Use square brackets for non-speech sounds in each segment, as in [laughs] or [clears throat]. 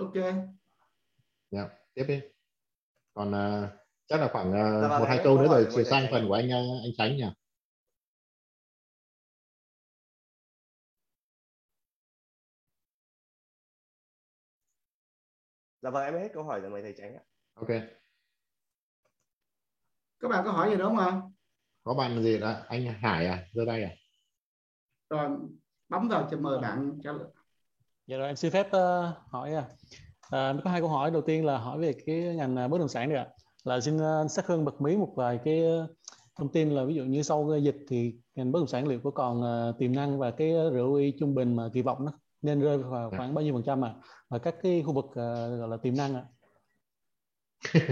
ok. Dạ tiếp đi. Còn uh, chắc là khoảng uh, một hai câu nữa rồi chuyển sang phần của anh uh, anh Tránh nhỉ? Dạ vâng em hết câu hỏi rồi mời thầy Tránh ạ. Ok. Các bạn có hỏi gì nữa không ạ? Có bạn gì đó anh Hải à giơ tay à. Rồi bấm vào cho mời bạn trả lời dạ rồi em xin phép uh, hỏi à. à có hai câu hỏi đầu tiên là hỏi về cái ngành bất động sản được ạ là xin uh, sắc hơn bật mí một vài cái thông tin là ví dụ như sau dịch thì ngành bất động sản liệu có còn uh, tiềm năng và cái ROI trung bình mà kỳ vọng nó nên rơi vào dạ. khoảng bao nhiêu phần trăm à và các cái khu vực uh, gọi là tiềm năng ạ [laughs]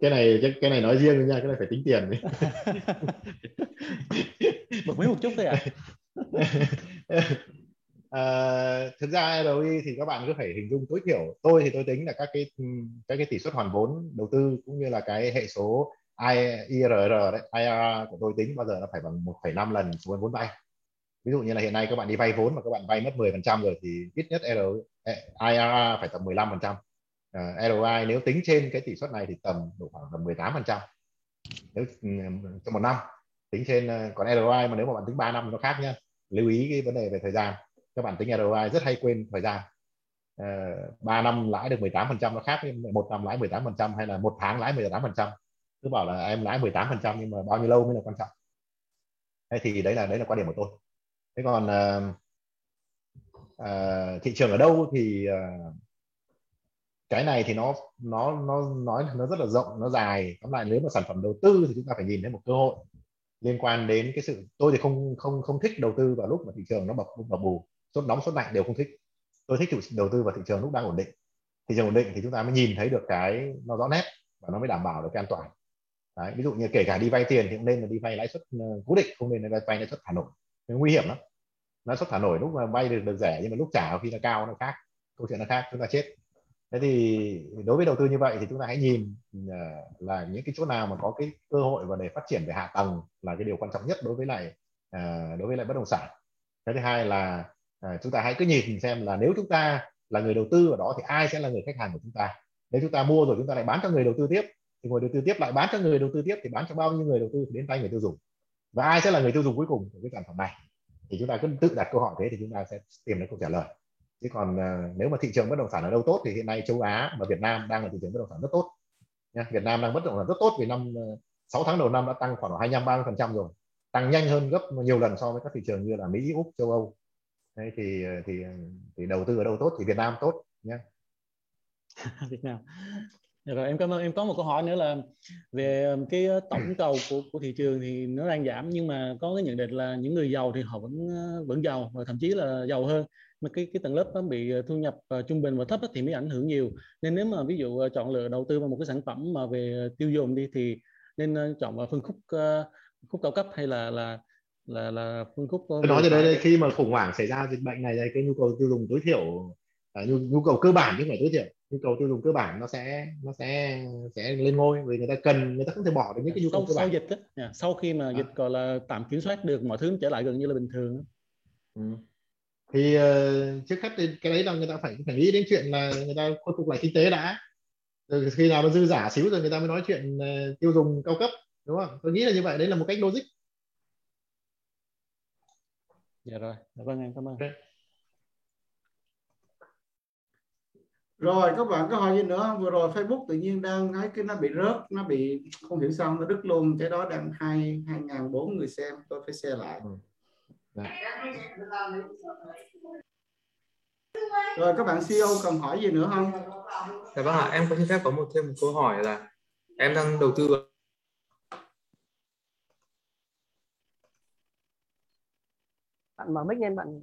cái này cái này nói riêng nha cái này phải tính tiền [laughs] bật mí một chút thôi ạ à à, [laughs] thực ra ROI thì các bạn cứ phải hình dung tối thiểu tôi thì tôi tính là các cái ừ, các cái tỷ suất hoàn vốn đầu tư cũng như là cái hệ số IRR đấy IRR của tôi tính bao giờ nó phải bằng 1,5 lần số vốn vay. Ví dụ như là hiện nay các bạn đi vay vốn mà các bạn vay mất 10% rồi thì ít nhất R, IRR phải tầm 15% uh, ROI nếu tính trên cái tỷ suất này thì tầm độ khoảng tầm 18% nếu trong một năm tính trên ờ, còn ROI mà nếu mà bạn tính 3 năm thì nó khác nhá. Lưu ý cái vấn đề về thời gian. Các bạn tính ROI rất hay quên thời gian. Ờ, uh, 3 năm lãi được 18% nó khác với một năm lãi 18% hay là một tháng lãi 18% cứ bảo là em lãi 18% nhưng mà bao nhiêu lâu mới là quan trọng. Thế thì đấy là đấy là quan điểm của tôi. Thế còn uh, uh, thị trường ở đâu thì uh, cái này thì nó nó nó nói nó rất là rộng nó dài. Tóm lại nếu mà sản phẩm đầu tư thì chúng ta phải nhìn thấy một cơ hội liên quan đến cái sự tôi thì không không không thích đầu tư vào lúc mà thị trường nó bập bập bù sốt nóng sốt lạnh đều không thích. Tôi thích chủ đầu tư vào thị trường lúc đang ổn định. Thị trường ổn định thì chúng ta mới nhìn thấy được cái nó rõ nét và nó mới đảm bảo được cái an toàn. Đấy, ví dụ như kể cả đi vay tiền thì cũng nên là đi vay lãi suất ờ, cố định không nên là vay lãi suất thả nổi. Nó nguy hiểm lắm. Lãi suất thả nổi lúc mà vay được được rẻ nhưng mà lúc trả khi là cao nó khác. Câu chuyện nó khác chúng ta chết thế thì đối với đầu tư như vậy thì chúng ta hãy nhìn ờ, là những cái chỗ nào mà có cái cơ hội và để phát triển về hạ tầng là cái điều quan trọng nhất đối với lại ờ, đối với lại bất động sản. Cái thứ hai là ờ, chúng ta hãy cứ nhìn xem là nếu chúng ta là người đầu tư ở đó thì ai sẽ là người khách hàng của chúng ta. Nếu chúng ta mua rồi chúng ta lại bán cho người đầu tư tiếp, thì người đầu tư tiếp lại bán cho người đầu tư tiếp thì bán cho bao nhiêu người đầu tư thì đến tay người tiêu dùng. Và ai sẽ là người tiêu dùng cuối cùng của cái sản phẩm này? Thì chúng ta cứ tự đặt câu hỏi thế thì chúng ta sẽ tìm được câu trả lời chứ còn uh, nếu mà thị trường bất động sản ở đâu tốt thì hiện nay châu Á và Việt Nam đang là thị trường bất động sản rất tốt nha. Việt Nam đang bất động sản rất tốt vì năm ờ, uh, 6 tháng đầu năm đã tăng khoảng 25 30 phần trăm rồi. Tăng nhanh hơn gấp nhiều lần so với các thị trường như là Mỹ Úc châu Âu. Đấy, thì ờ, thì ờ, thì đầu tư ở đâu tốt thì Việt Nam tốt nhé [laughs] Việt Nam dạ rồi em cảm ơn em có một câu hỏi nữa là về cái tổng [clears throat] cầu của của thị trường thì nó đang giảm nhưng mà có cái nhận định là những người giàu thì họ vẫn vẫn giàu và thậm chí là giàu hơn. Mà cái cái tầng lớp nó bị ờ, thu nhập uh, trung bình và thấp thì mới ảnh hưởng nhiều. Nên nếu mà ví dụ uh, chọn lựa đầu tư vào một cái sản phẩm mà về tiêu dùng đi thì nên uh, chọn vào phân khúc uh, khúc cao cấp hay là là là là phân khúc uh, nói từ đây, đây khi mà khủng hoảng xảy ra dịch bệnh này đây cái nhu cầu tiêu dùng tối thiểu uh, nhu, nhu cầu cơ bản chứ không phải tối thiểu nhu cầu tiêu dùng cơ bản nó sẽ nó sẽ sẽ lên ngôi vì người ta cần người ta không thể bỏ được những cái nhu cầu sau, cơ bản. sau dịch đó, sau khi mà à. dịch gọi là tạm kiểm soát được mọi thứ trở lại gần như là bình thường ừ. Thì uh, trước hết thì cái đấy là người ta phải phải nghĩ đến chuyện là người ta khôi phục lại kinh tế đã. Rồi khi nào nó dư giả xíu rồi người ta mới nói chuyện uh, tiêu dùng cao cấp đúng không? Tôi nghĩ là như vậy đấy là một cách logic. Dạ rồi. Dạ vâng em cảm ơn. Okay. Rồi các bạn có hỏi gì nữa vừa rồi Facebook tự nhiên đang thấy cái nó bị rớt nó bị không hiểu sao nó đứt luôn cái đó đang hai hai ngàn bốn người xem tôi phải share lại ừ. Dạ. Rồi các bạn CEO cần hỏi gì nữa không? Dạ vâng ạ, em có xin phép có một thêm một câu hỏi là em đang đầu tư vào bạn mở mic lên bạn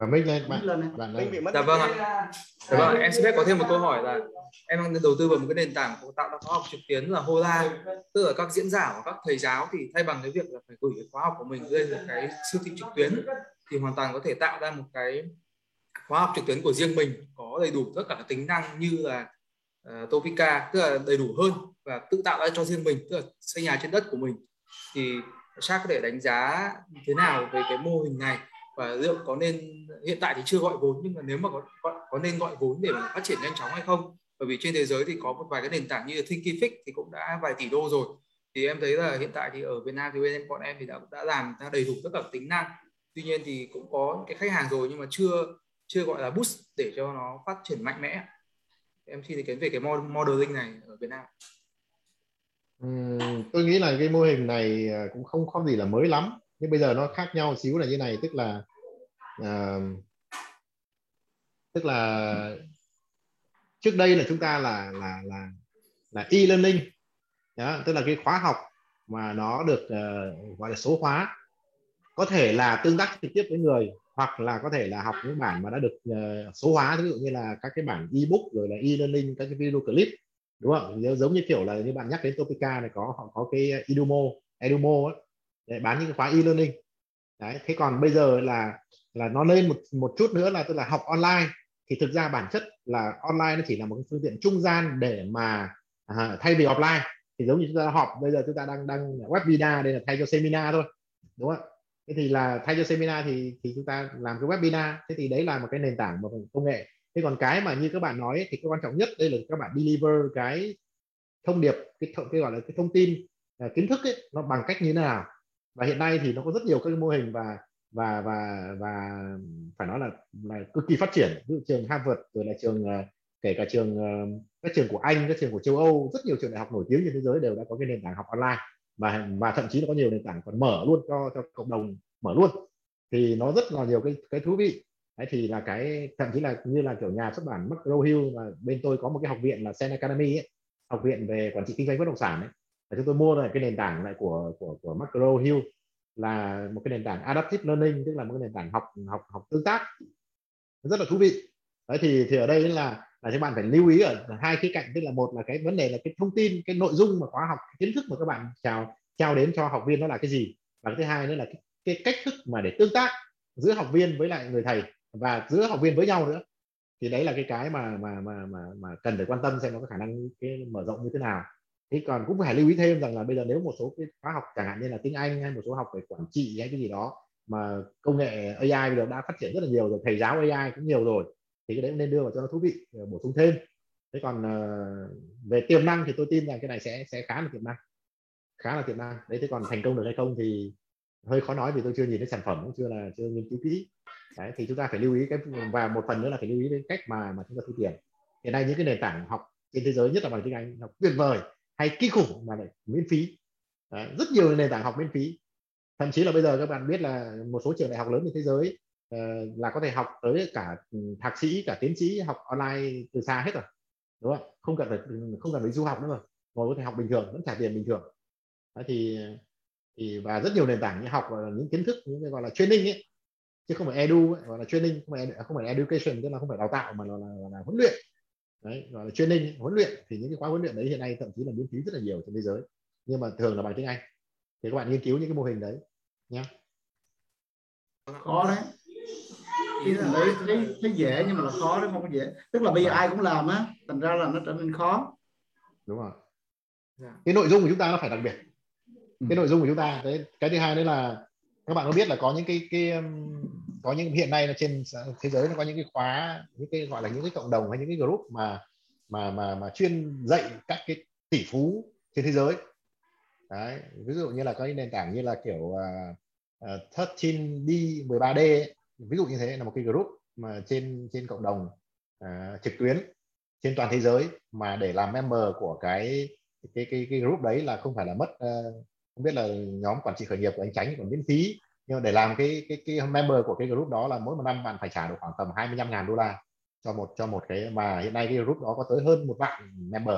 mở mic lên bạn bạn lên dạ vâng ạ. dạ vâng em xin phép có thêm một câu hỏi là em đang đầu tư vào một cái nền tảng của tạo ra khóa học trực tuyến là Hola. Tức là các diễn giả và các thầy giáo thì thay bằng cái việc là phải gửi cái khóa học của mình lên một cái siêu thị trực tuyến thì hoàn toàn có thể tạo ra một cái khóa học trực tuyến của riêng mình có đầy đủ tất cả các tính năng như là uh, Topica tức là đầy đủ hơn và tự tạo ra cho riêng mình tức là xây nhà trên đất của mình. Thì Shark có thể đánh giá thế nào về cái mô hình này và liệu có nên hiện tại thì chưa gọi vốn nhưng mà nếu mà có có, có nên gọi vốn để mà phát triển nhanh chóng hay không? Bởi vì trên thế giới thì có một vài cái nền tảng như là Thinkific thì cũng đã vài tỷ đô rồi. Thì em thấy là hiện tại thì ở Việt Nam thì bên em bọn em thì đã đã làm đã đầy đủ tất cả tính năng. Tuy nhiên thì cũng có cái khách hàng rồi nhưng mà chưa chưa gọi là boost để cho nó phát triển mạnh mẽ. Em xin ý kiến về cái modeling này ở Việt Nam. Ừ, tôi nghĩ là cái mô hình này à, cũng không có gì là mới lắm nhưng bây giờ nó khác nhau xíu là như này tức là uh, tức là trước đây là chúng ta là là là là e-learning. Đó, tức là cái khóa học mà nó được uh, gọi là số hóa. Có thể là tương tác trực tiếp với người hoặc là có thể là học những bản mà đã được uh, số hóa. Ví dụ như là các cái bản ebook rồi là e-learning các cái video clip đúng không? Giống như kiểu là như bạn nhắc đến Topica này có họ có cái Edumo Edumo ấy, để bán những cái khóa e-learning. Đấy thế còn bây giờ là là nó lên một một chút nữa là tức là học online. Thì thực ra bản chất là online nó chỉ là một phương tiện trung gian để mà à, thay vì offline thì giống như chúng ta họp bây giờ chúng ta đang đang webinar đây là thay cho seminar thôi đúng không thế thì là thay cho seminar thì thì chúng ta làm cái webinar thế thì đấy là một cái nền tảng một công nghệ. Thế còn cái mà như các bạn nói thì cái quan trọng nhất đây là các bạn deliver cái thông điệp cái, cái gọi là cái thông tin uh, kiến thức ấy nó bằng cách như thế nào? Và hiện nay thì nó có rất nhiều các mô hình và và và và phải nói là là cực kỳ phát triển. Ví dụ trường Harvard rồi là trường ờ, kể cả trường ờ, các trường của Anh các trường của châu Âu rất nhiều trường đại học nổi tiếng trên thế giới đều đã có cái nền tảng học online. Và và thậm chí nó có nhiều nền tảng còn mở luôn cho cho cộng đồng mở luôn. Thì nó rất là nhiều cái cái thú vị. Đấy thì là cái thậm chí là như là kiểu nhà xuất bản McGraw Hill mà bên tôi có một cái học viện là Sen Academy ấy, học viện về quản trị kinh doanh bất động sản ấy chúng tôi mua lại cái nền tảng lại của của của Macro Hill là một cái nền tảng adaptive learning tức là một cái nền tảng học học học tương tác. Rất là thú vị. Đấy thì thì ở đây là là các bạn phải lưu ý ở hai khía cạnh. Tức là một là cái vấn đề là cái thông tin cái nội dung mà khóa học kiến thức mà các bạn chào trao đến cho học viên đó là cái gì. Và cái thứ hai nữa là cái, cái cách thức mà để tương tác giữa học viên với lại người thầy và giữa học viên với nhau nữa. Thì đấy là cái cái mà mà mà mà mà cần phải quan tâm xem nó có khả năng cái mở rộng như thế nào thế còn cũng phải lưu ý thêm rằng là bây giờ nếu một số cái khóa học chẳng hạn như là tiếng Anh hay một số học về quản trị hay cái gì đó mà công nghệ AI bây giờ đã phát triển rất là nhiều rồi thầy giáo AI cũng nhiều rồi thì cái đấy cũng nên đưa vào cho nó thú vị ờ, bổ sung thêm. Thế còn uh, về tiềm năng thì tôi tin rằng cái này sẽ sẽ khá là tiềm năng khá là tiềm năng. Đấy thế còn thành công được hay không thì hơi khó nói vì tôi chưa nhìn thấy sản phẩm cũng chưa là chưa nghiên cứu kỹ. Đấy thì chúng ta phải lưu ý cái và một phần nữa là phải lưu ý đến cách mà mà chúng ta thu tiền. Hiện nay những cái nền tảng học trên thế giới nhất là bằng tiếng Anh học tuyệt vời hay kinh khủng mà lại miễn phí. Đấy, rất nhiều nền tảng học miễn phí. Thậm chí là bây giờ các bạn biết là một số trường đại học lớn trên thế giới uh, là có thể học tới cả thạc sĩ cả tiến sĩ học online từ xa hết rồi đúng không? Không cần phải không cần phải du học nữa rồi ngồi có thể học bình thường vẫn trả tiền bình thường. Đấy thì thì và rất nhiều nền tảng như học và những kiến thức những cái gọi là training ấy chứ không phải edu ấy, gọi là training không phải không phải education tức là không phải đào tạo mà là, là, là, là huấn luyện đấy gọi là training huấn luyện thì những cái khóa huấn luyện đấy hiện nay thậm chí là miễn phí rất là nhiều trên thế giới. Nhưng mà thường là bằng tiếng Anh. Thì các bạn nghiên cứu những cái mô hình đấy nhé khó đấy. Ý là thấy, thấy, thấy dễ nhưng mà là khó đấy không có dễ. Tức là bây giờ ai cũng làm á thành ra là nó trở nên khó. Đúng rồi. Dạ. cái nội dung của chúng ta nó phải đặc biệt. Ừ. cái nội dung của chúng ta đấy cái thứ hai nữa là các bạn có biết là có những cái cái có những hiện nay là trên thế giới nó có những cái khóa những cái gọi là những cái cộng đồng hay những cái group mà mà mà mà chuyên dạy các cái tỷ phú trên thế giới đấy ví dụ như là có những nền tảng như là kiểu uh, uh, 13D 13D ấy. ví dụ như thế là một cái group mà trên trên cộng đồng uh, trực tuyến trên toàn thế giới mà để làm member của cái cái cái cái group đấy là không phải là mất uh, không biết là nhóm quản trị khởi nghiệp của anh Tránh còn miễn phí nhưng mà để làm cái cái cái member của cái group đó là mỗi một năm bạn phải trả được khoảng tầm 25 ngàn đô la cho một cho một cái mà hiện nay cái group đó có tới hơn một vạn member.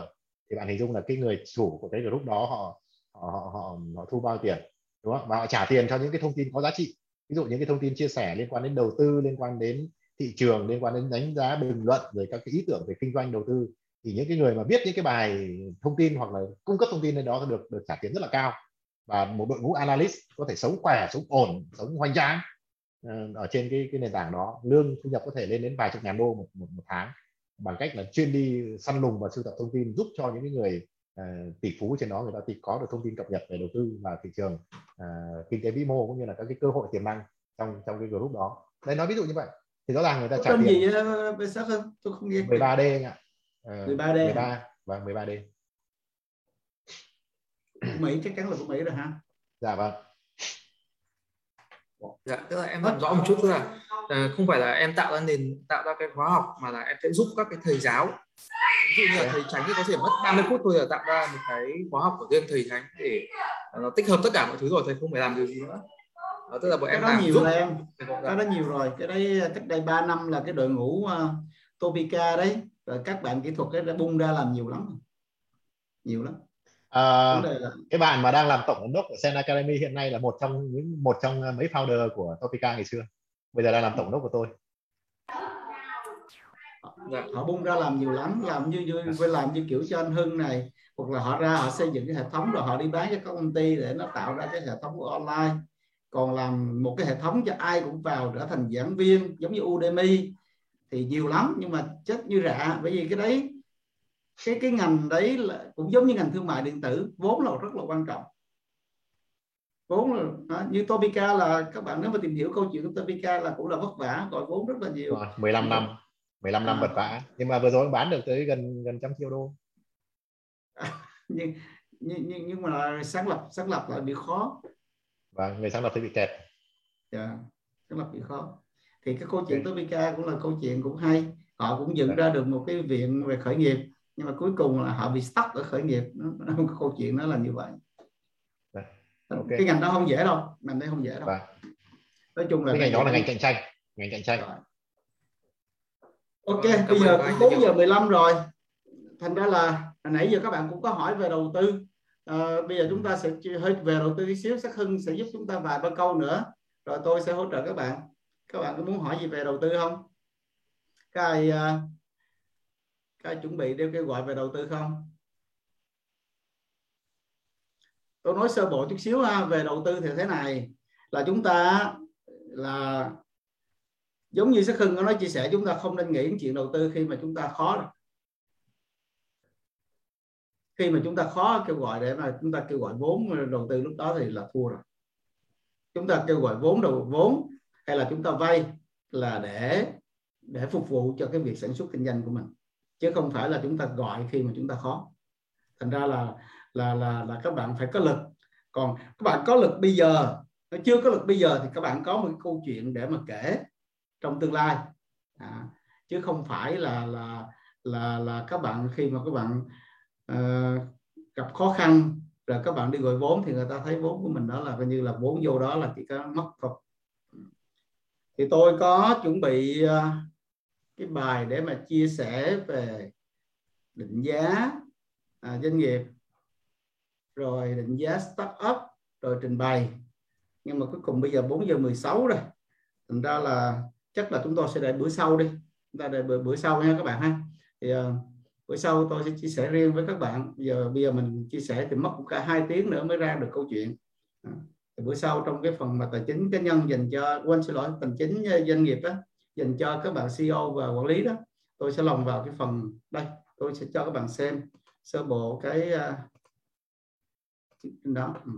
Thì bạn hình dung là cái người chủ của cái group đó họ họ họ họ, họ thu bao tiền đúng không? Và họ trả tiền cho những cái thông tin có giá trị. Ví dụ những cái thông tin chia sẻ liên quan đến đầu tư liên quan đến thị trường liên quan đến đánh giá bình luận rồi các cái ý tưởng về kinh doanh đầu tư. Thì những cái người mà biết những cái bài thông tin hoặc là cung cấp thông tin lên đó được được trả tiền rất là cao và một đội ngũ analyst có thể sống khỏe sống ổn sống hoành tráng ờ, ở trên cái cái nền tảng đó. Lương thu nhập có thể lên đến vài chục ngàn đô một, một, một tháng bằng cách là chuyên đi săn lùng và sưu tập thông tin giúp cho những người uh, tỷ phú trên đó người ta có được thông tin cập nhật về đầu tư và thị trường uh, kinh tế vĩ mô cũng như là các cái cơ hội tiềm năng trong trong cái group đó. Đây nói ví dụ như vậy. Thì rõ ràng người ta trả tiền gì về sắc hơn tôi không nghe. 13D anh ạ. Ờ, 13D. 13 và 13D Mỹ chắc chắn là của Mỹ rồi ha. Dạ vâng. Dạ tức là em làm rõ một chút tức là à, không phải là em tạo ra nền tạo ra cái khóa học mà là em sẽ giúp các cái thầy giáo. Ví dụ như là thầy tránh thì có thể mất 30 phút thôi là tạo ra một cái khóa học của riêng thầy tránh để nó tích hợp tất cả mọi thứ rồi thầy không phải làm điều gì nữa. Đó, tức là bọn cái em đó làm nhiều giúp. rồi em. Cái là- đó nhiều rồi. Cái đấy cách đây 3 năm là cái đội ngũ uh, Topica đấy. Rồi các bạn kỹ thuật ấy đã bung ra làm nhiều lắm nhiều lắm Là cái bạn mà đang làm tổng giám đốc của Sen Academy hiện nay là một trong những một trong mấy founder của Topica ngày xưa. Bây giờ đang làm tổng giám đốc của tôi. Dạ. họ bung ra làm nhiều lắm làm như như phải làm như kiểu cho anh Hưng này. Hoặc là họ ra họ xây dựng cái hệ thống rồi họ đi bán cho các công ty để nó tạo ra cái hệ thống online. Còn làm một cái hệ thống cho ai cũng vào trở thành giảng viên giống như Udemy thì nhiều lắm nhưng mà chết như rạ. Bởi vì cái đấy cái cái ngành đấy là cũng giống như ngành thương mại điện tử vốn là rất là quan trọng. Vốn là đó, như Topica là các bạn nếu mà tìm hiểu câu chuyện của Topica là cũng là vất vả gọi vốn rất là nhiều. Rồi, 15 năm 15 năm À. vật vã nhưng mà vừa rồi bán được tới gần gần trăm triệu đô. Nhưng nhưng nhưng, nhưng mà sáng lập sáng lập lại bị khó. Và người sáng lập thì bị kẹt. Yeah. sáng lập bị khó. Thì cái câu chuyện Topica cũng là câu chuyện cũng hay. Họ cũng dựng ra được một cái viện về khởi nghiệp nhưng mà cuối cùng là họ bị stuck ở khởi nghiệp nó, nó cái câu chuyện nó là như vậy Dạ. Ok. cái ngành đó không dễ đâu ngành đấy không dễ đâu Vâng. nói chung là cái ngành đó là ngành cạnh tranh ngành cạnh tranh Rồi. Ok, cảm bây giờ cũng rất 4 nhiều. giờ 15 rồi. Thành ra là hồi nãy giờ các bạn cũng có hỏi về đầu tư. Ờ, bây giờ chúng ta sẽ hơi về đầu tư tí xíu, Sắc Hưng sẽ giúp chúng ta vài ba câu nữa. Rồi tôi sẽ hỗ trợ các bạn. Các bạn có muốn hỏi gì về đầu tư không? Các ai, có các chuẩn bị đeo kêu gọi về đầu tư không? Tôi nói sơ bộ chút xíu ha, về đầu tư thì thế này là chúng ta là giống như Sắc Hưng nó nói chia sẻ chúng ta không nên nghĩ đến chuyện đầu tư khi mà chúng ta khó. Khi mà chúng ta khó kêu gọi để mà chúng ta kêu gọi vốn đầu tư lúc đó thì là thua rồi. Chúng ta kêu gọi vốn đầu vốn hay là chúng ta vay là để để phục vụ cho cái việc sản xuất kinh doanh của mình chứ không phải là chúng ta gọi khi mà chúng ta khó. Thành ra là là là là các bạn phải có lực. Còn các bạn có lực bây giờ nó chưa có lực bây giờ thì các bạn có một cái câu chuyện để mà kể trong tương lai. À, chứ không phải là là là là các bạn khi mà các bạn uh, gặp khó khăn rồi các bạn đi gọi vốn thì người ta thấy vốn của mình đó là coi như là vốn vô đó là chỉ có mất thôi. Thì tôi có chuẩn bị uh, cái bài để mà chia sẻ về định giá à, doanh nghiệp rồi định giá startup, rồi trình bày. Nhưng mà cuối cùng bây giờ 4 giờ 16 rồi thành ra là chắc là chúng tôi sẽ đợi bữa sau đi. Chúng ta đợi bữa, bữa sau nha các bạn ha. Thì uh, bữa sau tôi sẽ chia sẻ riêng với các bạn. Bây giờ bây giờ mình chia sẻ thì mất cả hai tiếng nữa mới ra được câu chuyện. À, thì bữa sau trong cái phần mà tài chính cá nhân dành cho quên xin lỗi tài chính doanh nghiệp á dành cho các bạn CEO và quản lý đó tôi sẽ lồng vào cái phần đây tôi sẽ cho các bạn xem sơ bộ cái uh, đó ừ.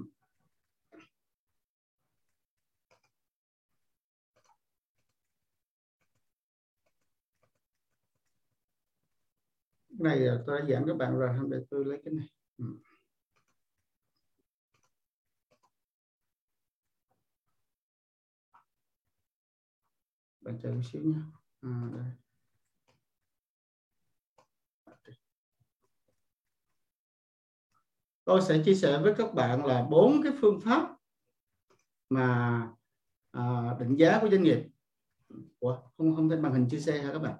cái này tôi đã giảng các bạn rồi hôm nay tôi lấy cái này ừ. Bạn chờ một xíu nhé à, ừ, đây. tôi sẽ chia sẻ với các bạn là bốn cái phương pháp mà à, định giá của doanh nghiệp. Ủa, không không trên màn hình chia sẻ hả các bạn?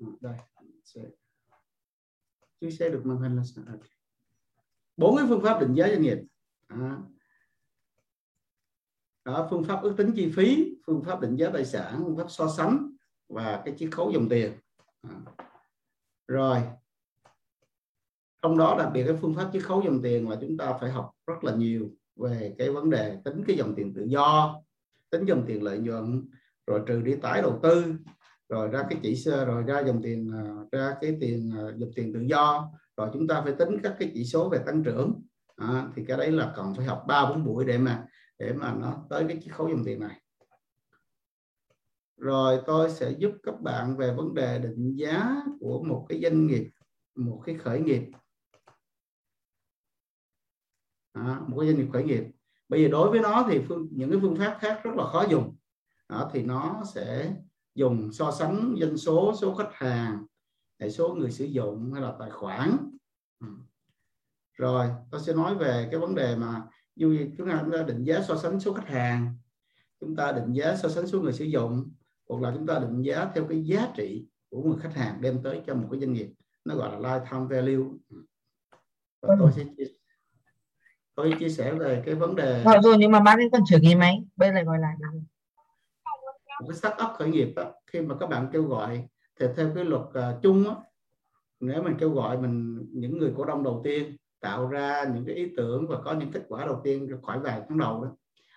À, đây chia sẻ được màn hình là sao? Bốn cái phương pháp định giá doanh nghiệp. À đó phương pháp ước tính chi phí phương pháp định giá tài sản phương pháp so sánh và cái chiết khấu dòng tiền. À. rồi. Trong đó đặc biệt cái phương pháp chiết khấu dòng tiền là chúng ta phải học rất là nhiều về cái vấn đề tính cái dòng tiền tự do tính dòng tiền lợi nhuận rồi trừ đi tái đầu tư rồi ra cái chỉ số, rồi ra dòng tiền à, ra cái tiền à, dòng tiền tự do. Rồi chúng ta phải tính các cái chỉ số về tăng trưởng. À, thì cái đấy là còn phải học ba bốn buổi để mà để mà nó tới cái chiết khấu dòng tiền này. Rồi tôi sẽ giúp các bạn về vấn đề định giá của một cái doanh nghiệp một cái khởi nghiệp. À, một cái doanh nghiệp khởi nghiệp. Bây giờ đối với nó thì phương, những cái phương pháp khác rất là khó dùng. À, thì nó sẽ dùng so sánh doanh số số khách hàng hệ số người sử dụng hay là tài khoản. Ừ. Rồi tôi sẽ nói về cái vấn đề mà dù chúng ta định giá so sánh số khách hàng chúng ta định giá so sánh số người sử dụng hoặc là chúng ta định giá theo cái giá trị của người khách hàng đem tới cho một cái doanh nghiệp. Nó gọi là lifetime value. Và tôi sẽ chia, tôi chia sẻ về cái vấn đề rồi rồi nhưng mà bác ấy còn chưa nghe máy bây giờ gọi lại nào một cái startup khởi nghiệp đó, khi mà các bạn kêu gọi thì theo cái luật uh, chung đó, nếu mình kêu gọi mình những người cổ đông đầu tiên tạo ra những cái ý tưởng và có những kết quả đầu tiên khỏi vài tháng đầu đó.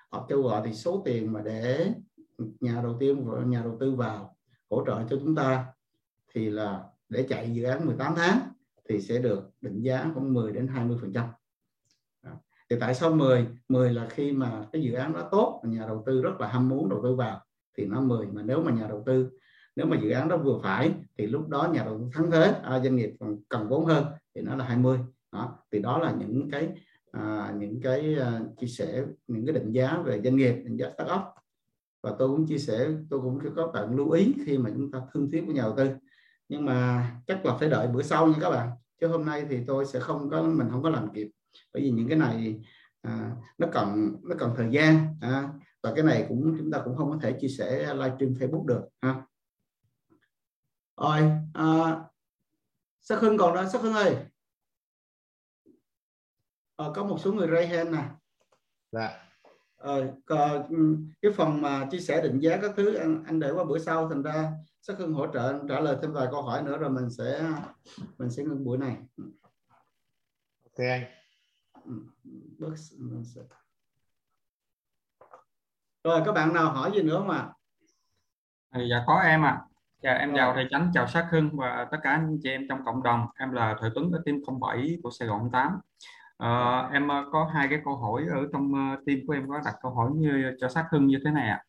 Họ kêu gọi thì số tiền mà để nhà đầu tiên và nhà đầu tư vào hỗ trợ cho chúng ta thì là để chạy dự án 18 tháng thì sẽ được định giá khoảng 10 đến 20 phần trăm. Thì tại sao 10 10 là khi mà cái dự án đó tốt nhà đầu tư rất là ham muốn đầu tư vào thì nó 10 mà nếu mà nhà đầu tư nếu mà dự án đó vừa phải thì lúc đó nhà đầu tư thắng thế à, doanh nghiệp còn cần vốn hơn thì nó là 20 đó thì đó là những cái à, những cái à, chia sẻ những cái định giá về doanh nghiệp định giá startup. Và tôi cũng chia sẻ tôi cũng có bạn lưu ý khi mà chúng ta thương thuyết với nhà đầu tư. Nhưng mà chắc là phải đợi bữa sau nha các bạn chứ hôm nay thì tôi sẽ không có mình không có làm kịp. Bởi vì những cái này à, nó cần nó cần thời gian à, và cái này cũng chúng ta cũng không có thể chia sẻ livestream Facebook được ha. Rồi à, sắc hưng còn đó sắc hưng ơi à, có một số người ray hand nè. Dạ. Ờ, cái phần mà chia sẻ định giá các thứ anh, anh để qua bữa sau thành ra sắc hưng hỗ trợ trả lời thêm vài câu hỏi nữa rồi mình sẽ mình sẽ ngưng buổi này. Ok anh. Rồi các bạn nào hỏi gì nữa không ạ? À? dạ có em ạ. À. chào em chào thầy chánh chào sát hưng và tất cả anh chị em trong cộng đồng. Em là thời tuấn ở team 07 của sài gòn 8 à, em có hai cái câu hỏi ở trong team của em có đặt câu hỏi như cho sát hưng như thế này ạ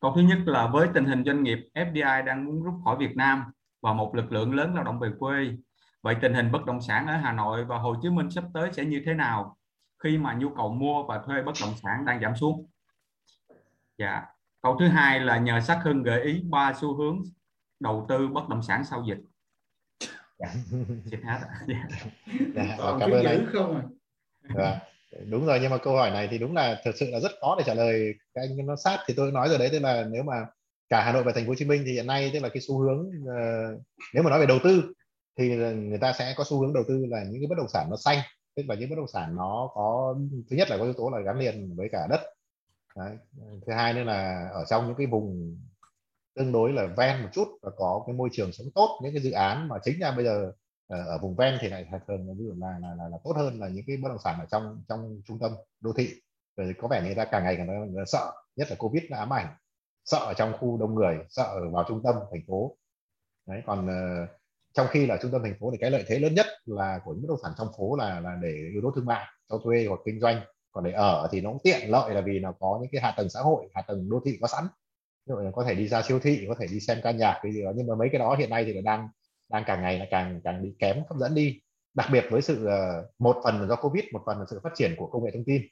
câu thứ nhất là với tình hình doanh nghiệp FDI đang muốn rút khỏi Việt Nam và một lực lượng lớn lao động về quê vậy tình hình bất động sản ở Hà Nội và Hồ Chí Minh sắp tới sẽ như thế nào khi mà nhu cầu mua và thuê bất động sản đang giảm xuống dạ câu thứ hai là nhờ sắc hưng gợi ý ba xu hướng đầu tư bất động sản sau dịch dạ. dịch hết dạ. dạ, cảm ơn anh không à? Vâng. đúng rồi nhưng mà câu hỏi này thì đúng là thực sự là rất khó để trả lời. Cái anh nó sát thì tôi nói rồi đấy tức là nếu mà cả Hà Nội và Thành phố Hồ Chí Minh thì hiện nay tức là cái xu hướng uh, nếu mà nói về đầu tư thì người ta sẽ có xu hướng đầu tư là những cái bất động sản nó xanh tức là những bất động sản nó có thứ nhất là có yếu tố là gắn liền với cả đất. Đấy. thứ hai nữa là ở trong những cái vùng tương đối là ven một chút và có cái môi trường sống tốt những cái dự án mà chính ra bây giờ Ờ, ở vùng ven thì lại thường ví dụ là, là là là tốt hơn là những cái bất động sản ở trong trong trung tâm đô thị. Rồi có vẻ người ta càng ngày càng sợ nhất là covid là ám ảnh sợ ở trong khu đông người sợ vào trung tâm thành phố. Đấy còn uh, trong khi là trung tâm thành phố thì cái lợi thế lớn nhất là của những bất động sản trong phố là là để yếu tố thương mại cho thuê hoặc kinh doanh. Còn để ở thì nó cũng tiện lợi là vì nó có những cái hạ tầng xã hội hạ tầng đô thị có sẵn. Ví dụ có thể đi ra siêu thị có thể đi xem ca nhạc cái gì đó. Nhưng mà mấy cái đó hiện nay thì đang đang càng ngày là càng càng bị kém hấp dẫn đi. Đặc biệt với sự ờ, một phần là do covid một phần là sự phát triển của công nghệ thông tin.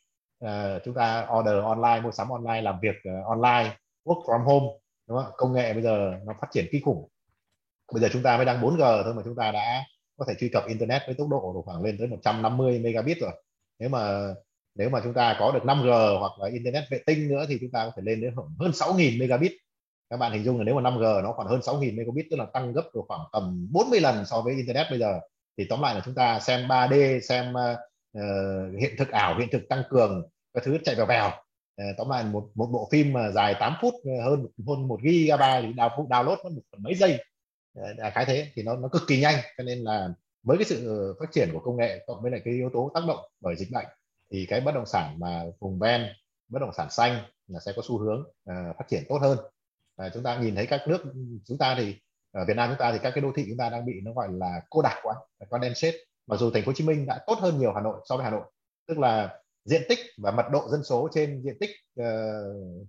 Uh, chúng ta order online mua sắm online làm việc uh, online work from home đúng không? công nghệ bây giờ nó phát triển kinh khủng. Bây giờ chúng ta mới đang 4G thôi mà chúng ta đã có thể truy cập internet với tốc độ khoảng lên tới 150 megabit rồi. Nếu mà nếu mà chúng ta có được 5G hoặc là internet vệ tinh nữa thì chúng ta có thể lên đến hơn 6.000 megabit các bạn hình dung là nếu mà 5G nó khoảng hơn 6.000 megabit tức là tăng gấp được khoảng tầm 40 lần so với internet bây giờ thì tóm lại là chúng ta xem 3D xem uh, hiện thực ảo hiện thực tăng cường các thứ chạy vào vèo. Uh, tóm lại một một bộ phim mà dài 8 phút hơn hơn một gigabyte thì download mất một mấy giây. Uh, khái thế thì nó nó cực kỳ nhanh. Cho nên là với cái sự phát triển của công nghệ cộng với lại cái yếu tố tác động bởi dịch bệnh thì cái bất động sản mà vùng ven bất động sản xanh là sẽ có xu hướng uh, phát triển tốt hơn à, chúng ta nhìn thấy các nước chúng ta thì ở Việt Nam chúng ta thì các cái đô thị chúng ta đang bị nó gọi là cô đặc quá condensate mặc dù thành phố Hồ Chí Minh đã tốt hơn nhiều Hà Nội so với Hà Nội tức là diện tích và mật độ dân số trên diện tích uh,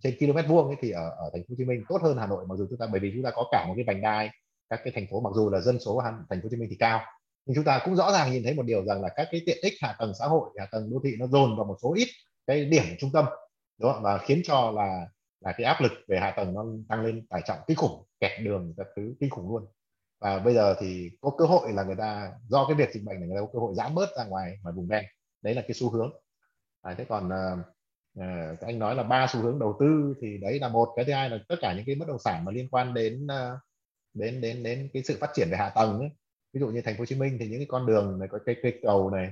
trên km vuông thì ở ở thành phố Hồ Chí Minh tốt hơn Hà Nội mặc dù chúng ta bởi vì chúng ta có cả một cái vành đai các cái thành phố mặc dù là dân số thành phố Hồ Chí Minh thì cao nhưng chúng ta cũng rõ ràng nhìn thấy một điều rằng là các cái tiện ích hạ tầng xã hội hạ tầng đô thị nó dồn vào một số ít cái điểm trung tâm đúng không? và khiến cho là là cái áp lực về hạ tầng nó tăng lên tải trọng kinh khủng kẹt đường các thứ kinh khủng luôn. Và bây giờ thì có cơ hội là người ta do cái việc dịch bệnh này người ta có cơ hội giãn bớt ra ngoài ngoài vùng ven đấy là cái xu hướng. À, thế còn uh, anh nói là ba xu hướng đầu tư thì đấy là một. Cái thứ hai là tất cả những cái bất động sản mà liên quan đến uh, đến đến đến cái sự phát triển về hạ tầng ấy. ví dụ như thành phố Hồ Chí Minh thì những cái con đường này có cây cây cầu này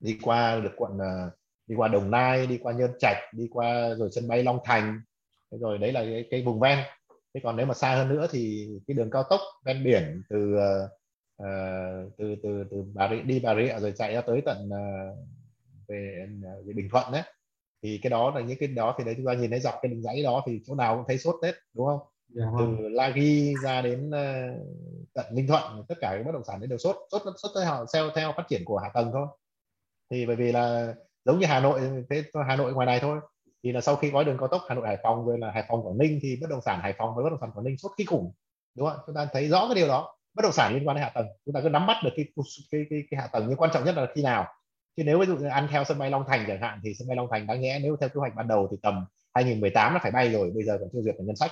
đi qua được quận uh, đi qua Đồng Nai đi qua Nhơn Trạch đi qua rồi sân bay Long Thành. Rồi đấy là cái, cái vùng ven. Thế còn nếu mà xa hơn nữa thì cái đường cao tốc ven biển từ uh, từ từ từ bà rịa đi bà rịa rồi chạy ra tới tận uh, về, về Bình Thuận đấy. Thì cái đó là những cái đó thì đấy chúng ta nhìn thấy dọc cái đường dãy đó thì chỗ nào cũng thấy sốt tết đúng không? Dạ, vâng. từ La Ghi ra đến uh, tận Ninh Thuận tất cả các bất động sản đấy đều sốt. Sốt sốt theo theo theo phát triển của hạ tầng thôi. Thì bởi vì là giống như Hà Nội thế Hà Nội ngoài này thôi. Thì là sau khi gói đường cao tốc Hà Nội Hải Phòng rồi là Hải Phòng Quảng Ninh thì bất động sản Hải Phòng với bất động sản Quảng Ninh sốt kinh khủng. Đúng không chúng ta thấy rõ cái điều đó. Bất động sản liên quan đến hạ tầng. Chúng ta cứ nắm bắt được cái cái cái, cái hạ tầng nhưng quan trọng nhất là khi nào. Chứ nếu ví dụ ăn theo sân bay Long Thành chẳng hạn thì sân bay Long Thành đáng nhẽ nếu theo kế hoạch ban đầu thì tầm 2018 nó phải bay rồi bây giờ còn chưa duyệt được ngân sách.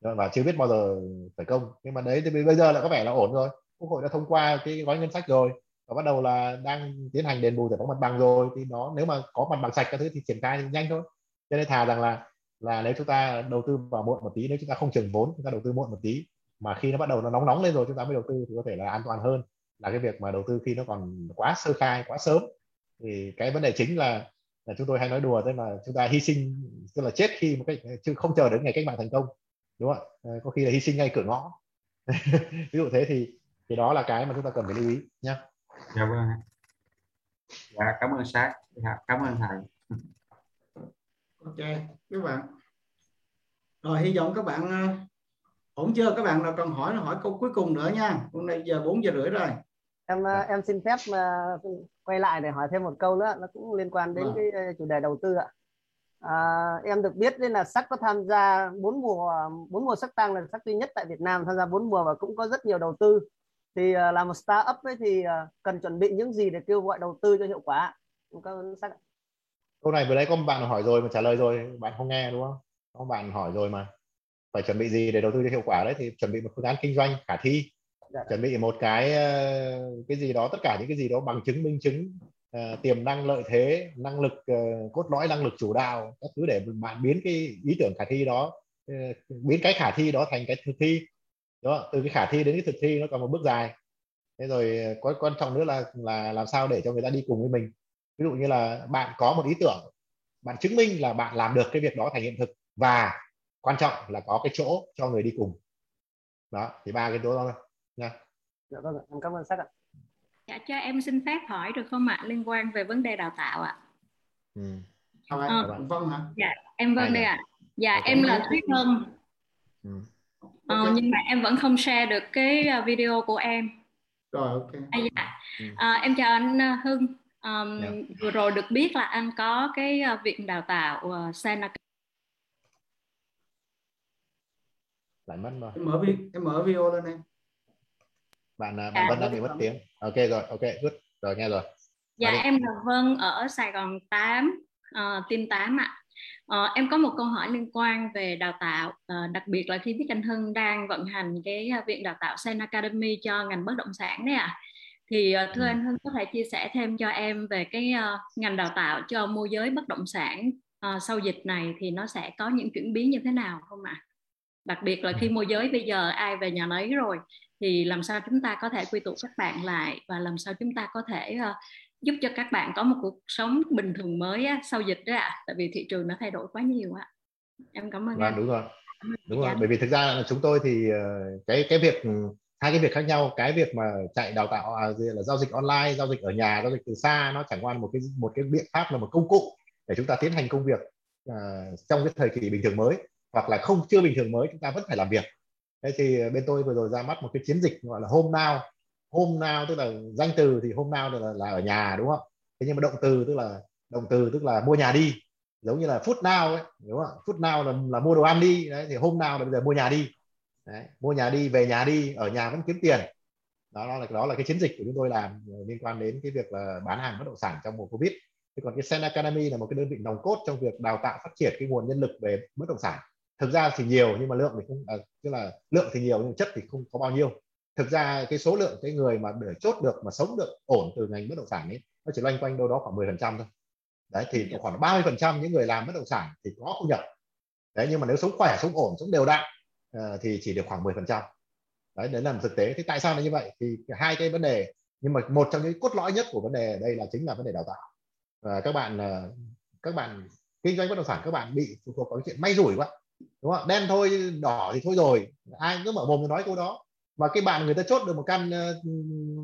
Và chưa biết bao giờ phải công. Nhưng mà đấy thì bây giờ là có vẻ là ổn rồi. Quốc hội đã thông qua cái gói ngân sách rồi và bắt đầu là đang tiến hành đền bù giải phóng mặt bằng rồi. Thì nó, nếu mà có mặt bằng sạch các thứ thì triển khai thì nhanh thôi. Cho nên thà rằng là là nếu chúng ta đầu tư vào muộn một tí, nếu chúng ta không chừng vốn, chúng ta đầu tư muộn một tí, mà khi nó bắt đầu nó nóng nóng lên rồi, chúng ta mới đầu tư thì có thể là an toàn hơn. Là cái việc mà đầu tư khi nó còn quá sơ khai, quá sớm. Thì cái vấn đề chính là là chúng tôi hay nói đùa tức là chúng ta hy sinh, tức là chết khi một cái, chứ không chờ đến ngày cách mạng thành công. Đúng không ạ? Ờ, có khi là hy sinh ngay cửa ngõ. [laughs] Ví dụ thế thì thì đó là cái mà chúng ta cần phải lưu ý nhé dạ vâng dạ cảm ơn sát dạ, cảm ơn thầy ok các bạn. Rồi hy vọng các bạn ờ, ổn chưa? Các bạn nào còn hỏi hỏi câu cuối cùng nữa nha. Hôm nay giờ 4 giờ rưỡi rồi. Em ờ, em xin phép mà quay lại để hỏi thêm một câu nữa. Nó cũng liên quan đến à. cái ờ, chủ đề đầu tư ạ. À, em được biết nên là sắc có tham gia bốn mùa bốn mùa sắc tăng là sắc duy nhất tại Việt Nam tham gia bốn mùa và cũng có rất nhiều đầu tư thì uh, là một startup ấy thì uh, cần chuẩn bị những gì để kêu gọi đầu tư cho hiệu quả? Ơn sắc câu này vừa đấy có một bạn hỏi rồi mà trả lời rồi bạn không nghe đúng không? Có bạn hỏi rồi mà. Phải chuẩn bị gì để đầu tư cho hiệu quả đấy? Thì chuẩn bị một phương án kinh doanh khả thi. Dạ. chuẩn bị một cái cái gì đó tất cả những cái gì đó bằng chứng minh chứng uh, tiềm năng lợi thế năng lực uh, cốt lõi năng lực chủ đạo các thứ để bạn biến cái ý tưởng khả thi đó uh, biến cái khả thi đó thành cái thực thi đó từ cái khả thi đến cái thực thi nó còn một bước dài. Thế rồi có quan trọng nữa là là làm sao để cho người ta đi cùng với mình. Ví dụ như là bạn có một ý tưởng bạn chứng minh là bạn làm được cái việc đó thành hiện thực và quan trọng là có cái chỗ cho người đi cùng. Đó thì ba cái đó thôi. Nha. Dạ vâng em cảm ơn sắc ạ. Dạ cho em xin phép hỏi được không ạ liên quan về vấn đề đào tạo ạ? Ừ. ờ, vâng hả? dạ em vâng đây ạ. Dạ em là thúy hân ừ. Ờ, nhưng mà em vẫn không share được cái ờ, video của em. Rồi ok. À, dạ. à, em chào anh ờ, hưng. Um, yeah. vừa rồi được biết là anh có cái uh, viện đào tạo uh, Seneca. Lại mất rồi. Em mở video em mở video lên em. Bạn bạn à, Vân đang bị mất tiếng. Ok rồi ok good. Rồi nghe rồi. Dạ em là Vân ở Sài Gòn 8 uh, team 8 ạ uh, em có một câu hỏi liên quan về đào tạo uh, đặc biệt là khi biết anh Hưng đang vận hành cái uh, viện đào tạo Sen Academy cho ngành bất động sản đấy ạ à thì ờ, thưa ừ. anh Hưng có thể chia sẻ thêm cho em về cái uh, ngành đào tạo cho môi giới bất động sản uh, sau dịch này thì nó sẽ có những chuyển biến như thế nào không ạ? À? Đặc biệt là khi ừ. môi giới bây giờ ai về nhà nấy rồi thì làm sao chúng ta có thể quy tụ các bạn lại và làm sao chúng ta có thể uh, giúp cho các bạn có một cuộc sống bình thường mới á, sau dịch đó ạ, à, tại vì thị trường nó thay đổi quá nhiều ạ. À. Em cảm ơn vâng, anh. Đúng rồi. Đúng rồi, bởi vì thực ra là chúng tôi thì cái cái việc hai cái việc khác nhau cái việc mà chạy đào tạo à, là giao dịch online giao dịch ở nhà giao dịch từ xa nó chẳng qua một cái một cái biện pháp là một công cụ để chúng ta tiến hành công việc uh, trong cái thời kỳ bình thường mới hoặc là không chưa bình thường mới chúng ta vẫn phải làm việc thế thì bên tôi vừa rồi ra mắt một cái chiến dịch gọi là hôm now hôm nào tức là danh từ thì hôm nào là, là ở nhà đúng không? Thế nhưng mà động từ tức là động từ tức là mua nhà đi. Giống như là phút nào ấy đúng không? Phút nào là, là mua đồ ăn đi. Đấy thì hôm nào là bây giờ mua nhà đi. Đấy, mua nhà đi về nhà đi ở nhà vẫn kiếm tiền. Đó, đó là đó là cái chiến dịch của chúng tôi làm ờ, liên quan đến cái việc là bán hàng bất động sản trong mùa covid. Thế còn cái Sen Academy là một cái đơn vị nòng cốt trong việc đào tạo phát triển cái nguồn nhân lực về bất động sản. Thực ra thì nhiều nhưng mà lượng thì không à, tức là lượng thì nhiều nhưng chất thì không có bao nhiêu thực ra cái số lượng cái người mà để chốt được mà sống được ổn từ ngành bất động sản ấy nó chỉ loanh quanh đâu đó khoảng 10 phần trăm thôi. Đấy thì khoảng 30 phần trăm những người làm bất động sản thì có thu nhập. Đấy nhưng mà nếu sống khỏe sống ổn sống đều đặn uh, thì chỉ được khoảng 10 phần trăm. Đấy đấy là thực tế. Thì tại sao là như vậy? Thì hai cái vấn đề nhưng mà một trong những cốt lõi nhất của vấn đề ở đây là chính là vấn đề đào tạo. Và các bạn uh, các bạn kinh doanh bất động sản các bạn bị phụ thuộc vào chuyện may rủi quá đúng không đen thôi đỏ thì thôi rồi ai cứ mở mồm nói câu đó mà cái bạn người ta chốt được một căn ờ,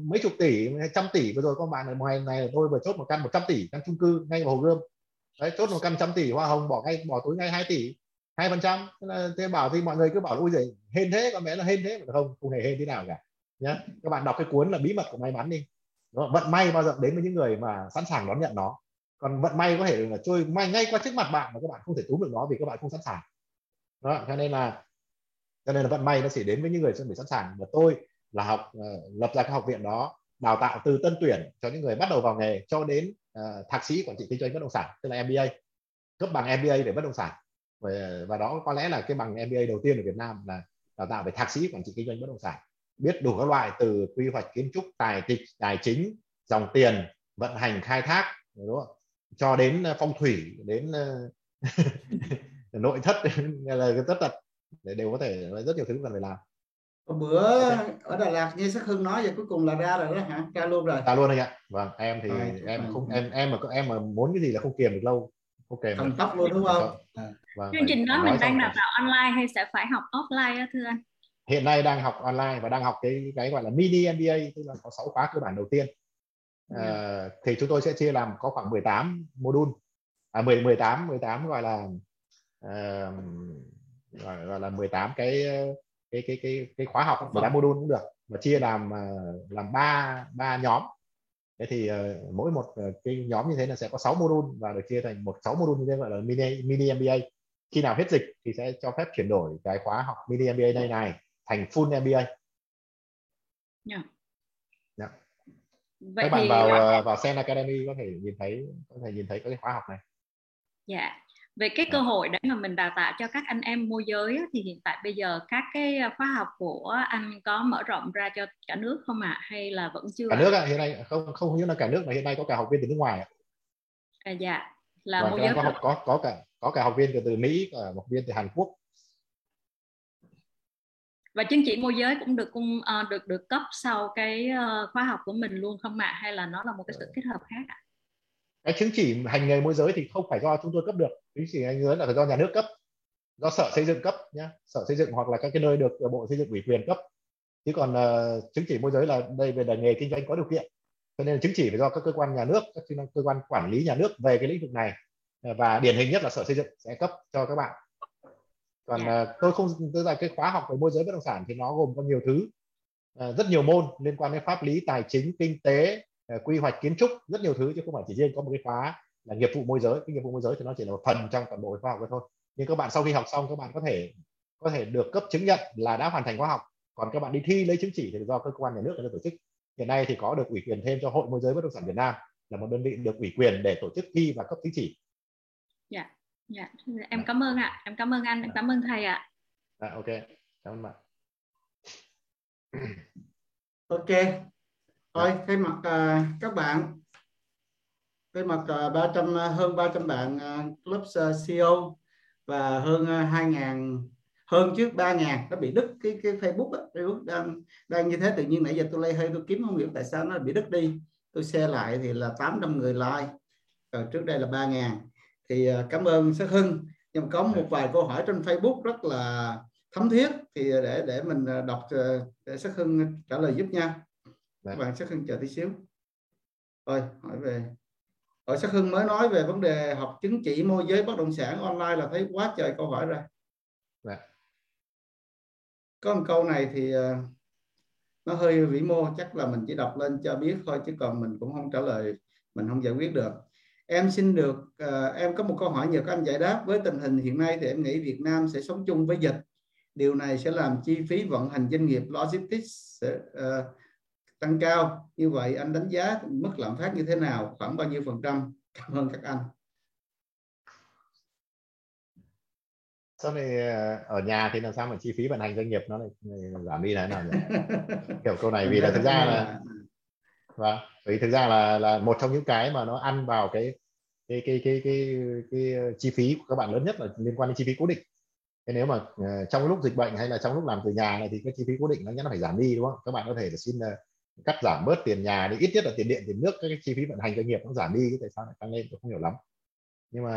mấy chục tỷ trăm tỷ vừa rồi con bạn này ngoài này tôi vừa chốt một căn 100 tỷ căn chung cư ngay vào hồ gươm. Đấy chốt một căn trăm tỷ hoa hồng bỏ ngay bỏ túi ngay 2 tỷ hai phần trăm. Thế bảo thì mọi người cứ bảo ui giời hên thế con bé là hên thế. Mà không không hề hên thế nào cả nhá. Các bạn đọc cái cuốn là bí mật của may mắn đi. Đó, vận may bao giờ đến với những người mà sẵn sàng đón nhận nó. Còn vận may có thể là trôi may ngay qua trước mặt bạn mà các bạn không thể túm được nó vì các bạn không sẵn sàng. Đó cho nên là cho nên là vận may nó chỉ đến với những người chuẩn bị sẵn sàng và tôi là học uh, lập ra cái học viện đó đào tạo từ tân tuyển cho những người bắt đầu vào nghề cho đến uh, thạc sĩ quản trị kinh doanh bất động sản tức là MBA cấp bằng MBA về bất động sản. Và, và đó có lẽ là cái bằng MBA đầu tiên ở Việt Nam là đào tạo về thạc sĩ quản trị kinh doanh bất động sản. Biết đủ các loại từ quy hoạch kiến trúc tài tịch tài chính dòng tiền vận hành khai thác đúng không? cho đến ờ, phong thủy đến [laughs] nội thất [laughs] là tất tật để đều có thể rất nhiều thứ cần phải làm. Hôm bữa ở Đà Lạt nghe sắc Hưng nói vậy cuối cùng là ra rồi đó hả? Ra luôn rồi. Ra luôn anh ạ. Vâng em thì à, em không em em mà em mà muốn cái gì là không kiềm được lâu. Ok thần tốc luôn đúng không? À. vâng, chương trình đó mình đang đào tạo online hay sẽ phải học offline đó thưa anh? Hiện nay đang học online và đang học cái cái gọi là mini MBA tức là có 6 khóa cơ bản đầu tiên. À, yeah. thì chúng tôi sẽ chia làm có khoảng 18 module. À 10 18 18 gọi là uh, gọi, gọi là 18 cái cái cái cái cái khóa học 18 module cũng được và chia làm làm ba ba nhóm thế thì uh, mỗi một uh, cái nhóm như thế là sẽ có 6 module và được chia thành một 6 module như thế gọi là mini mini MBA khi nào hết dịch thì sẽ cho phép chuyển đổi cái khóa học mini MBA này này thành full MBA yeah. Yeah. Vậy các bạn vào là... vào Sen Academy có thể nhìn thấy có thể nhìn thấy cái khóa học này. Dạ. Yeah. Về cái cơ hội để mà mình đào tạo cho các anh em môi giới thì hiện tại bây giờ các cái khóa học của anh có mở rộng ra cho cả nước không ạ à? hay là vẫn chưa? Cả nước à, hiện nay không không như là cả nước mà hiện nay có cả học viên từ nước ngoài. À, dạ. Là môi giới có, học, có có cả có cả học viên từ từ Mỹ, cả học viên từ Hàn Quốc và chứng chỉ môi giới cũng được cung uh, được được cấp sau cái uh, khóa học của mình luôn không ạ hay là nó là một cái sự kết hợp khác ạ cái chứng chỉ hành nghề môi giới thì không phải do chúng tôi cấp được. Chứng chỉ hành nghề là phải do nhà nước cấp do sở xây dựng cấp nhé sở xây dựng hoặc là các cái nơi được bộ xây dựng ủy quyền cấp. Chứ còn uh, chứng chỉ môi giới là đây về nghề kinh doanh có điều kiện. Cho nên chứng chỉ phải do các cơ quan nhà nước các cơ quan quản lý nhà nước về cái lĩnh vực này. Và điển hình nhất là sở xây dựng sẽ cấp cho các bạn. Còn yeah. Uh, tôi không tức là cái khóa học về môi giới bất động sản thì nó gồm có nhiều thứ. Uh, rất nhiều môn liên quan đến pháp lý tài chính kinh tế quy hoạch kiến trúc rất nhiều thứ chứ không phải chỉ riêng có một cái khóa là nghiệp vụ môi giới. Cái nghiệp vụ môi giới thì nó chỉ là một phần trong toàn bộ khóa học thôi. Nhưng các bạn sau khi học xong các bạn có thể có thể được cấp chứng nhận là đã hoàn thành khóa học. Còn các bạn đi thi lấy chứng chỉ thì do cơ quan nhà nước người ta tổ chức. Hiện nay thì có được ủy quyền thêm cho hội môi giới bất động sản Việt Nam là một đơn vị được ủy quyền để tổ chức thi và cấp chứng chỉ. Dạ. Dạ. Em cảm ơn ạ. Em cảm ơn anh em cảm ơn thầy ạ. À, ok. Cảm ơn bạn. Ok thôi thay mặt uh, các bạn. Thay mặt uh, 300 uh, hơn 300 bạn uh, lớp uh, CEO và hơn à, uh, 2.000 hơn trước 3.000 nó bị đứt cái cái Facebook á, Facebook đang đang như thế. Tự nhiên nãy giờ tôi lay hơi tôi kiếm không hiểu tại sao nó bị đứt đi. Tôi share lại thì là 800 người like rồi trước đây là 3.000 thì à, cảm ơn Sắc Hưng. Nhưng có một vài câu hỏi trên Facebook rất là thấm thiết thì để để mình à, đọc để Sắc Hưng trả lời giúp nha các bạn Sắc Hưng chờ tí xíu. Rồi hỏi về. Ở Sắc Hưng mới nói về vấn đề học chứng chỉ môi giới bất động sản online là thấy quá trời câu hỏi ra Đấy. có một câu này thì nó hơi vĩ mô chắc là mình chỉ đọc lên cho biết thôi chứ còn mình cũng không trả lời mình không giải quyết được. Em xin được uh, em có một câu hỏi nhờ các anh giải đáp. Với tình hình hiện nay thì em nghĩ Việt Nam sẽ sống chung với dịch. Điều này sẽ làm chi phí vận hành doanh nghiệp logistics sẽ, uh, tăng cao. Như vậy anh đánh giá mức lạm phát như thế nào? Khoảng bao nhiêu phần trăm? Cảm ơn các anh. Sau này ở nhà thì làm sao mà chi phí vận hành doanh nghiệp nó lại giảm đi thế nào nhỉ? [laughs] Kiểu câu này vì là thực ra là và vâng, vì thực ra là là một trong những cái mà nó ăn vào cái cái cái cái cái, cái, cái chi phí của các bạn lớn nhất là liên quan đến chi phí cố định. Thế nếu mà uh, trong lúc dịch bệnh hay là trong lúc làm từ nhà này thì cái chi phí cố định nó nhất là phải giảm đi đúng không? Các bạn có thể là xin cắt giảm bớt tiền nhà thì ít nhất là tiền điện tiền nước các cái chi phí vận hành doanh nghiệp nó giảm đi tại sao lại tăng lên tôi không hiểu lắm. Nhưng mà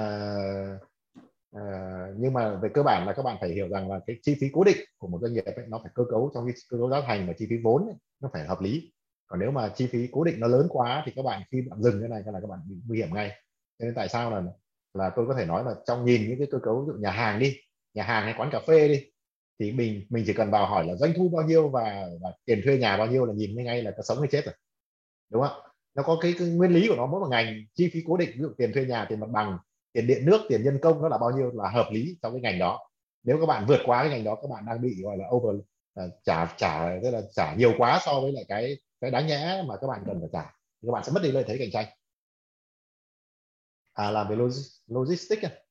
uh, nhưng mà về cơ bản là các bạn phải hiểu rằng là cái chi phí cố định của một doanh nghiệp ấy, nó phải cơ cấu trong cái cơ cấu giá thành và chi phí vốn ấy, nó phải hợp lý. Còn nếu mà chi phí cố định nó lớn quá thì các bạn khi bạn dừng cái này là các bạn bị nguy hiểm ngay. Thế nên tại sao là là tôi có thể nói là trong nhìn những cái cơ cấu ví dụ nhà hàng đi nhà hàng hay quán cà phê đi thì mình mình chỉ cần vào hỏi là doanh thu bao nhiêu và, và tiền thuê nhà bao nhiêu là nhìn ngay là có sống hay chết rồi. Đúng không? Nó có cái, cái nguyên lý của nó mỗi một ngành chi phí cố định ví dụ tiền thuê nhà tiền mặt bằng tiền điện nước tiền nhân công nó là bao nhiêu là hợp lý trong cái ngành đó. Nếu các bạn vượt quá cái ngành đó các bạn đang bị gọi là over uh, trả trả tức là trả nhiều quá so với lại cái cái đáng nhẽ mà các bạn cần phải trả thì các bạn sẽ mất đi lợi thế cạnh tranh. À làm về logistics? À?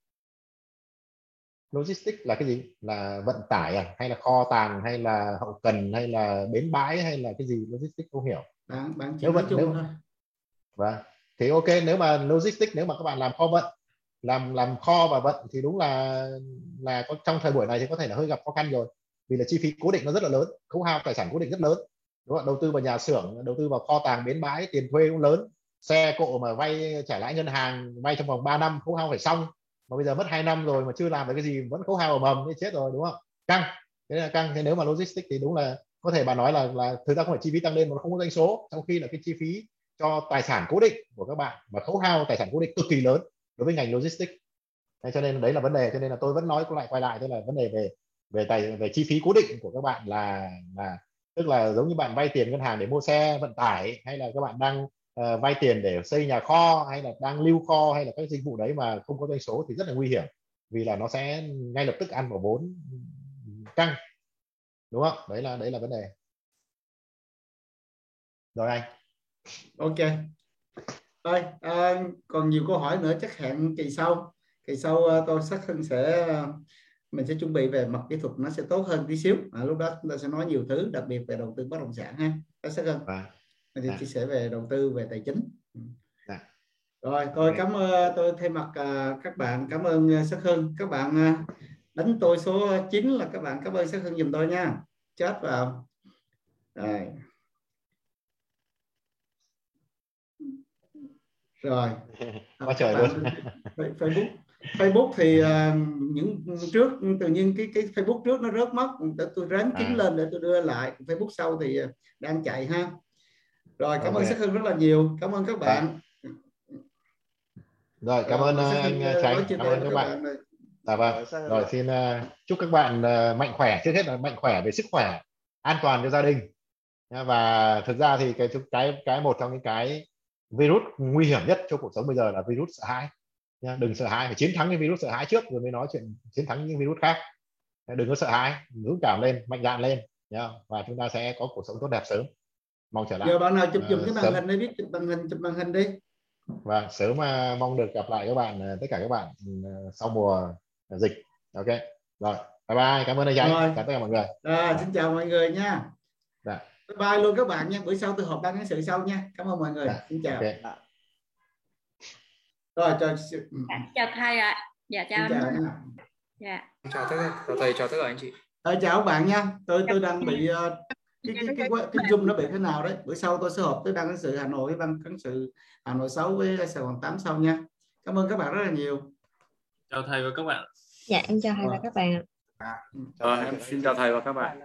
Logistics là cái gì? Là vận tải à? Hay là kho tàng hay là hậu cần hay là bến bãi hay là cái gì? Logistics không hiểu. Bán bán nếu vận nếu thôi. Vâng. Thì ok nếu mà logistics nếu mà các bạn làm kho vận làm làm kho và vận thì đúng là là có trong thời buổi này thì có thể là hơi gặp khó khăn rồi. Vì là chi phí cố định nó rất là lớn khấu hao tài sản cố định rất lớn. Đúng không? đầu tư vào nhà xưởng đầu tư vào kho tàng bến bãi tiền thuê cũng lớn. Xe cộ mà vay trả lãi ngân hàng vay trong vòng 3 năm khấu hao phải xong mà bây giờ mất 2 năm rồi mà chưa làm được cái gì, vẫn khấu hao ở mầm thì chết rồi, đúng không? Căng. Thế là căng. Thế nếu mà logistics thì đúng là, có thể bà nói là là thực ra không phải chi phí tăng lên mà không có doanh số, trong khi là cái chi phí cho tài sản cố định của các bạn mà khấu hao tài sản cố định cực kỳ lớn đối với ngành logistics. Thế cho nên đấy là vấn đề, cho nên là tôi vẫn nói lại quay lại, tức là vấn đề về về tài, về chi phí cố định của các bạn là là, tức là giống như bạn vay tiền ngân hàng để mua xe vận tải, hay là các bạn đang uh, vay tiền để xây nhà kho hay là đang lưu kho hay là các dịch vụ đấy mà không có doanh số thì rất là nguy hiểm. Vì là nó sẽ ngay lập tức ăn vào vốn căng. Đúng không? Đấy là đấy là vấn đề. Rồi anh. Ok. Thôi à, còn nhiều câu hỏi nữa chắc hẹn kỳ sau. Kỳ sau uh, tôi sắc hưng sẽ uh, mình sẽ chuẩn bị về mặt kỹ thuật nó sẽ tốt hơn tí xíu. À, lúc đó chúng ta sẽ nói nhiều thứ đặc biệt về đầu tư bất động sản ha. Sắc hơn à. Mình sẽ chia sẻ về đầu tư về tài chính. À. rồi tôi cảm ơn tôi thay mặt uh, các bạn cảm ơn uh, sắc hưng. Các bạn uh, đánh tôi số 9 là các bạn cảm ơn sắc hưng giùm tôi nha. Chết vào. Rồi. Rồi. [laughs] Quá trời luôn. Facebook. Facebook thì uh, những trước tự nhiên cái cái Facebook trước nó rớt mất để tôi ráng kiếm à. lên để tôi đưa lại. Facebook sau thì đang chạy ha rồi cảm okay. ơn Sắc Hưng rất là nhiều. Cảm ơn các bạn. Rồi cảm ơn uh, anh Tránh. cảm ơn các, bạn, dạ vâng. Rồi xin uh, chúc các bạn uh, mạnh khỏe. Trước hết là mạnh khỏe về sức khỏe an toàn cho gia đình. Và thực ra thì cái cái cái một trong những cái virus nguy hiểm nhất cho cuộc sống bây giờ là virus sợ hãi. Nha đừng sợ hãi phải chiến thắng cái virus sợ hãi trước rồi mới nói chuyện chiến thắng những virus khác. Đừng có sợ hãi dũng cảm lên mạnh dạn lên. Nha và chúng ta sẽ có cuộc sống tốt đẹp sớm mong trở lại giờ bạn nào chụp chụp cái màn hình đi biết chụp màn hình chụp màn hình đi. Và sớm mà mong được gặp lại các bạn ờ, tất cả các bạn ờ, sau mùa dịch. Ok. Rồi bye bye cảm ơn anh chào tất cả mọi người. À, xin chào mọi người nha. Dạ. bye bye luôn các bạn nha. Bữa sau tôi họp ban cái sự sau nha. Cảm ơn mọi người. Dạ. xin chào. okay rồi chào. Dạ, chào thầy ạ. Dạ chào chào anh dạ. Chào tất cả chào thầy chào tất cả anh chị. À, chào các bạn nha. Tôi tôi đang bị uh, cái, cái, cái, cái, cái zoom nó bị thế nào đấy? Bữa sau tôi sẽ họp tới ban cán sự hà nội với ban cán sự hà nội 6 với sài gòn 8 sau nha. Cảm ơn các bạn rất là nhiều. Chào thầy và các bạn. Dạ em chào thầy và các bạn à, em xin chào thầy và các bạn